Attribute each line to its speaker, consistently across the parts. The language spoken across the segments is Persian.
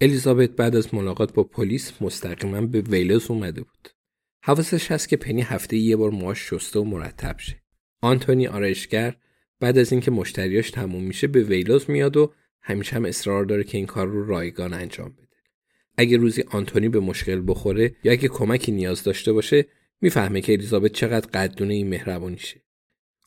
Speaker 1: الیزابت بعد از ملاقات با پلیس مستقیما به ویلز اومده بود. حواسش هست که پنی هفته یه بار ماش شسته و مرتب شه. آنتونی آرایشگر بعد از اینکه مشتریاش تموم میشه به ویلوز میاد و همیشه هم اصرار داره که این کار رو رایگان انجام بده. اگه روزی آنتونی به مشکل بخوره یا اگه کمکی نیاز داشته باشه می‌فهمه که الیزابت چقدر قدردون این مهربونیشه.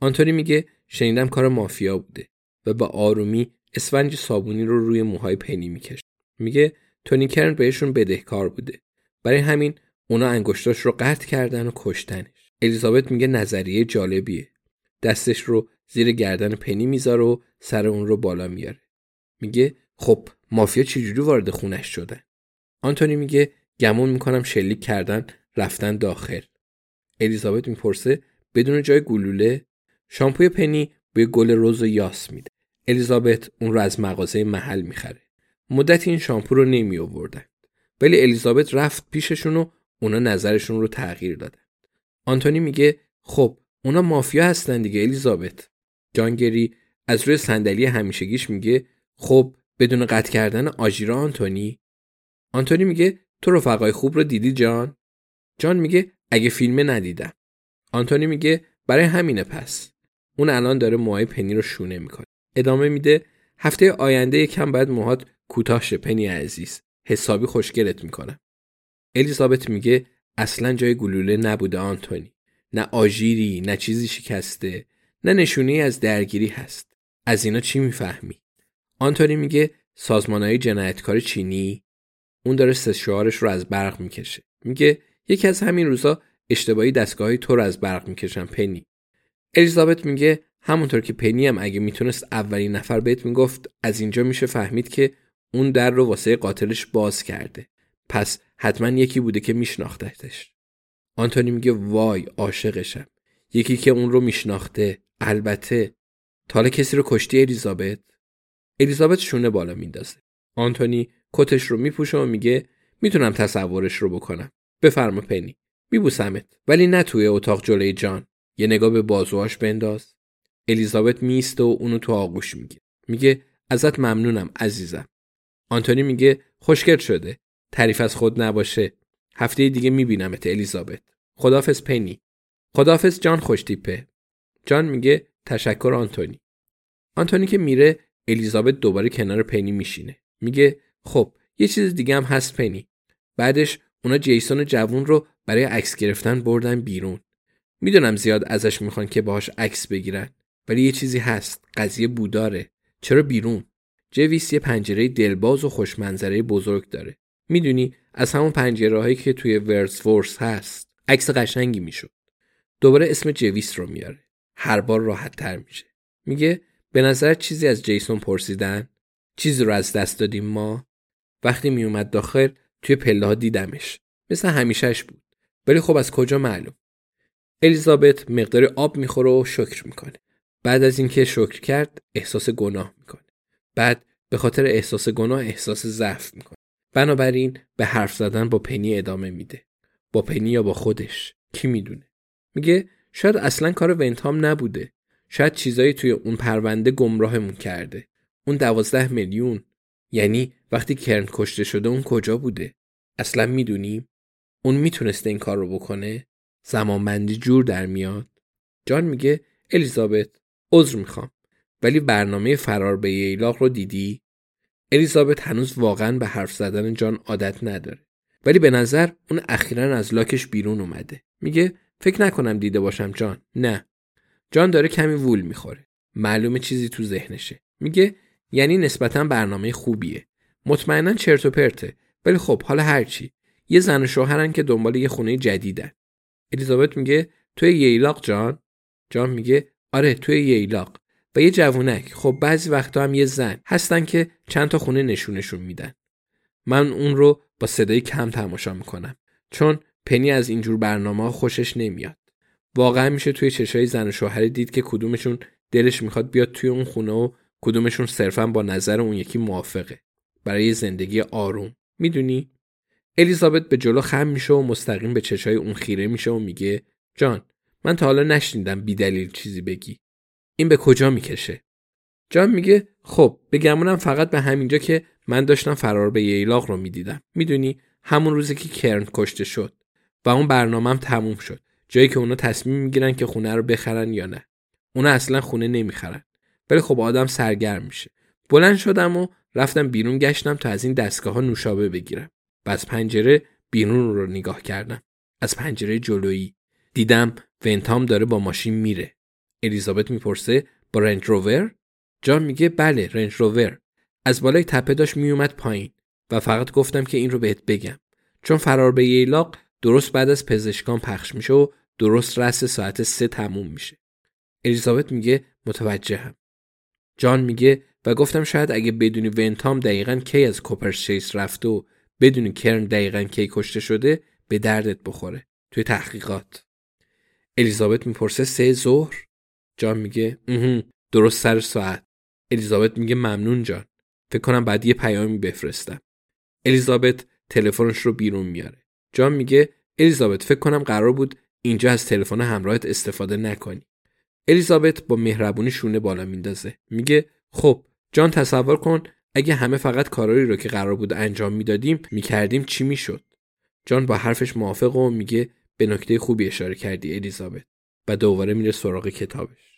Speaker 1: آنتونی میگه شنیدم کار مافیا بوده و با آرومی اسفنج صابونی رو روی موهای پنی می‌کشه. میگه تونی کرن بهشون بدهکار بوده. برای همین اونا انگشتاش رو قطع کردن و کشتنش. الیزابت میگه نظریه جالبیه. دستش رو زیر گردن پنی می‌ذاره و سر اون رو بالا میاره. میگه خب مافیا چجوری وارد خونش شدن؟ آنتونی میگه گمون می‌کنم شلیک کردن رفتن داخل. الیزابت می‌پرسه بدون جای گلوله شامپوی پنی به گل رز و یاس میده. الیزابت اون رو از مغازه محل می‌خره. مدت این شامپو رو نمی آوردن. ولی الیزابت رفت پیششون و اونا نظرشون رو تغییر دادن. آنتونی میگه خب اونا مافیا هستن دیگه الیزابت. جانگری از روی صندلی همیشگیش میگه خب بدون قطع کردن آژیرا آنتونی آنتونی میگه تو رفقای خوب رو دیدی جان جان میگه اگه فیلم ندیدم آنتونی میگه برای همینه پس اون الان داره موهای پنی رو شونه می‌کنه ادامه میده هفته آینده یکم بعد موهات کوتاه شه پنی عزیز. حسابی خوشگلت می‌کنم. الیزابت میگه اصلا جای گلوله نبوده آنتونی. نه آژیری نه چیزی شکسته نه نشونه از درگیری هست. از اینا چی می‌فهمی؟ آنتونی میگه سازمانهای جنایتکار چینی؟ اون داره سشوارش رو از برق می‌کشه. میگه یکی از همین روزا اشتباهی دستگاهی تو رو از برق می‌کشن پنی. الیزابت میگه همونطور که پنی هم اگه می‌تونست اولین نفر بهت می‌گفت از اینجا میشه فهمید که اون در رو واسه قاتلش باز کرده. پس حتما یکی بوده که میشناختش آنتونی میگه وای عاشقشم. یکی که اون رو میشناخته. البته تاله کسی رو کشتی الیزابت؟ الیزابت شونه بالا میندازه. آنتونی کتش رو میپوشه و میگه می‌تونم تصورش رو بکنم. بفرما پنی میبوسمت ولی نه توی اتاق جلوی جان. یه نگاه به بازوهاش بنداز. الیزابت میسته و اونو تو آغوش میگه. میگه ازت ممنونم عزیزم. آنتونی میگه خوشگل شده. تعریف از خود نباشه. هفته دیگه میبینمت الیزابت. خدافز پنی. خدافز جان خوشتیپه جان میگه تشکر آنتونی. آنتونی که میره الیزابت دوباره کنار پنی میشینه. میگه خب یه چیز دیگه هم هست پنی. بعدش اونا جیسون جوون رو برای عکس گرفتن بردن بیرون. می‌دونم زیاد ازش می‌خوان که باهاش عکس بگیرن. ولی یه چیزی هست. قضیه بوداره. چرا بیرون؟ جویس یه پنجره دلباز و خوشمنظره بزرگ داره. می‌دونی از همون پنجره هایی که توی ورس فورس هست عکس قشنگی می‌شد. دوباره اسم جویس رو میاره. هر بار راحت تر میشه. میگه به نظر چیزی از جیسون پرسیدن؟ چیزی رو از دست دادیم ما؟ وقتی میومد داخل توی پله ها دیدمش. مثل همیشهش بود. ولی خب از کجا معلوم؟ الیزابت مقدار آب می‌خوره و شکر می‌کنه. بعد از اینکه شکر کرد احساس گناه می‌کنه. بعد به خاطر احساس گناه احساس ضعف می‌کنه. بنابراین به حرف زدن با پنی ادامه میده. با پنی یا با خودش کی می‌دونه؟ میگه شاید اصلا کار ونتام نبوده. شاید چیزایی توی اون پرونده گمراهمون کرده. اون دوازده میلیون یعنی وقتی کرن کشته شده اون کجا بوده؟ اصلا می‌دونیم اون می‌تونسته این کار رو بکنه؟ زمانبندی جور در میاد؟ جان میگه الیزابت عذر می‌خوام. ولی برنامه فرار به ییلاق رو دیدی؟ الیزابت هنوز واقعا به حرف زدن جان عادت نداره. ولی به نظر اون اخیرا از لاکش بیرون اومده. میگه فکر نکنم دیده باشم جان. نه. جان داره کمی وول می‌خوره. معلومه چیزی تو ذهنشه. میگه یعنی نسبتا برنامه خوبیه. مطمئنا چرت و پرته. ولی خب حالا هرچی یه زن و شوهرن که دنبال یه خونه جدیدن. الیزابت میگه توی ییلاق جان. جان میگه آره توی ییلاق و یه جوونک. خب بعضی وقتا هم یه زن. هستن که چند تا خونه نشونشون میدن. من اون رو با صدای کم تماشا می‌کنم. چون پنی از اینجور برنامه خوشش نمیاد. واقعا میشه توی چشای زن و شوهر دید که کدومشون دلش می‌خواد بیاد توی اون خونه و کدومشون صرفا با نظر اون یکی موافقه. برای زندگی آروم. می‌دونی؟ الیزابت به جلو خم میشه و مستقیم به چشای اون خیره میشه و میگه جان من تا حالا نشنیدم بیدلیل چیزی بگی. این به کجا می‌کشه؟ جان میگه خب بگمونم فقط به همینجا که من داشتم فرار به ییلاق رو می‌دیدم. می‌دونی؟ همون روزی که کرن کشته شد و اون برنامهم تموم شد. جایی که اونا تصمیم می‌گیرن که خونه رو بخرن یا نه. اونا اصلا خونه نمی‌خرن. ولی خب آدم سرگرم میشه. بلند شدم و رفتم بیرون گشتم تا از این دستگاه ها نوشابه بگیرم. و از پنجره بیرون رو نگاه کردم. از پنجره جلویی. دیدم ونتام داره با ماشین میره. الیزابت می‌پرسه با رنج روور جان میگه بله رنج روور از بالای تپه داشت میومد پایین و فقط گفتم که این رو بهت بگم. چون فرار به ییلاق درست بعد از پزشکان پخش میشه و درست رس ساعت سه تموم میشه. الیزابت میگه متوجهم. جان میگه و گفتم شاید اگه بدونی ونتام دقیقا کی از کوپرشیس رفته و بدونی کرن دقیقا کی کشته شده به دردت بخوره. توی تحقیقات. الیزابت می‌پرسه سه ظهر؟ جان میگه درست سر ساعت. الیزابت میگه ممنون جان. فکر کنم بعد یه پیامی بفرستم. الیزابت تلفنش رو بیرون میاره جان میگه الیزابت فکر کنم قرار بود اینجا از تلفن همراهت استفاده نکنی. الیزابت با مهربونی شونه بالا میندازه. میگه خب جان تصور کن اگه همه فقط کارایی رو که قرار بود انجام می‌دادیم می‌کردیم چی می‌شد؟ جان با حرفش موافق و میگه به نکته خوبی اشاره کردی الیزابت. و دوباره میره سراغ کتابش.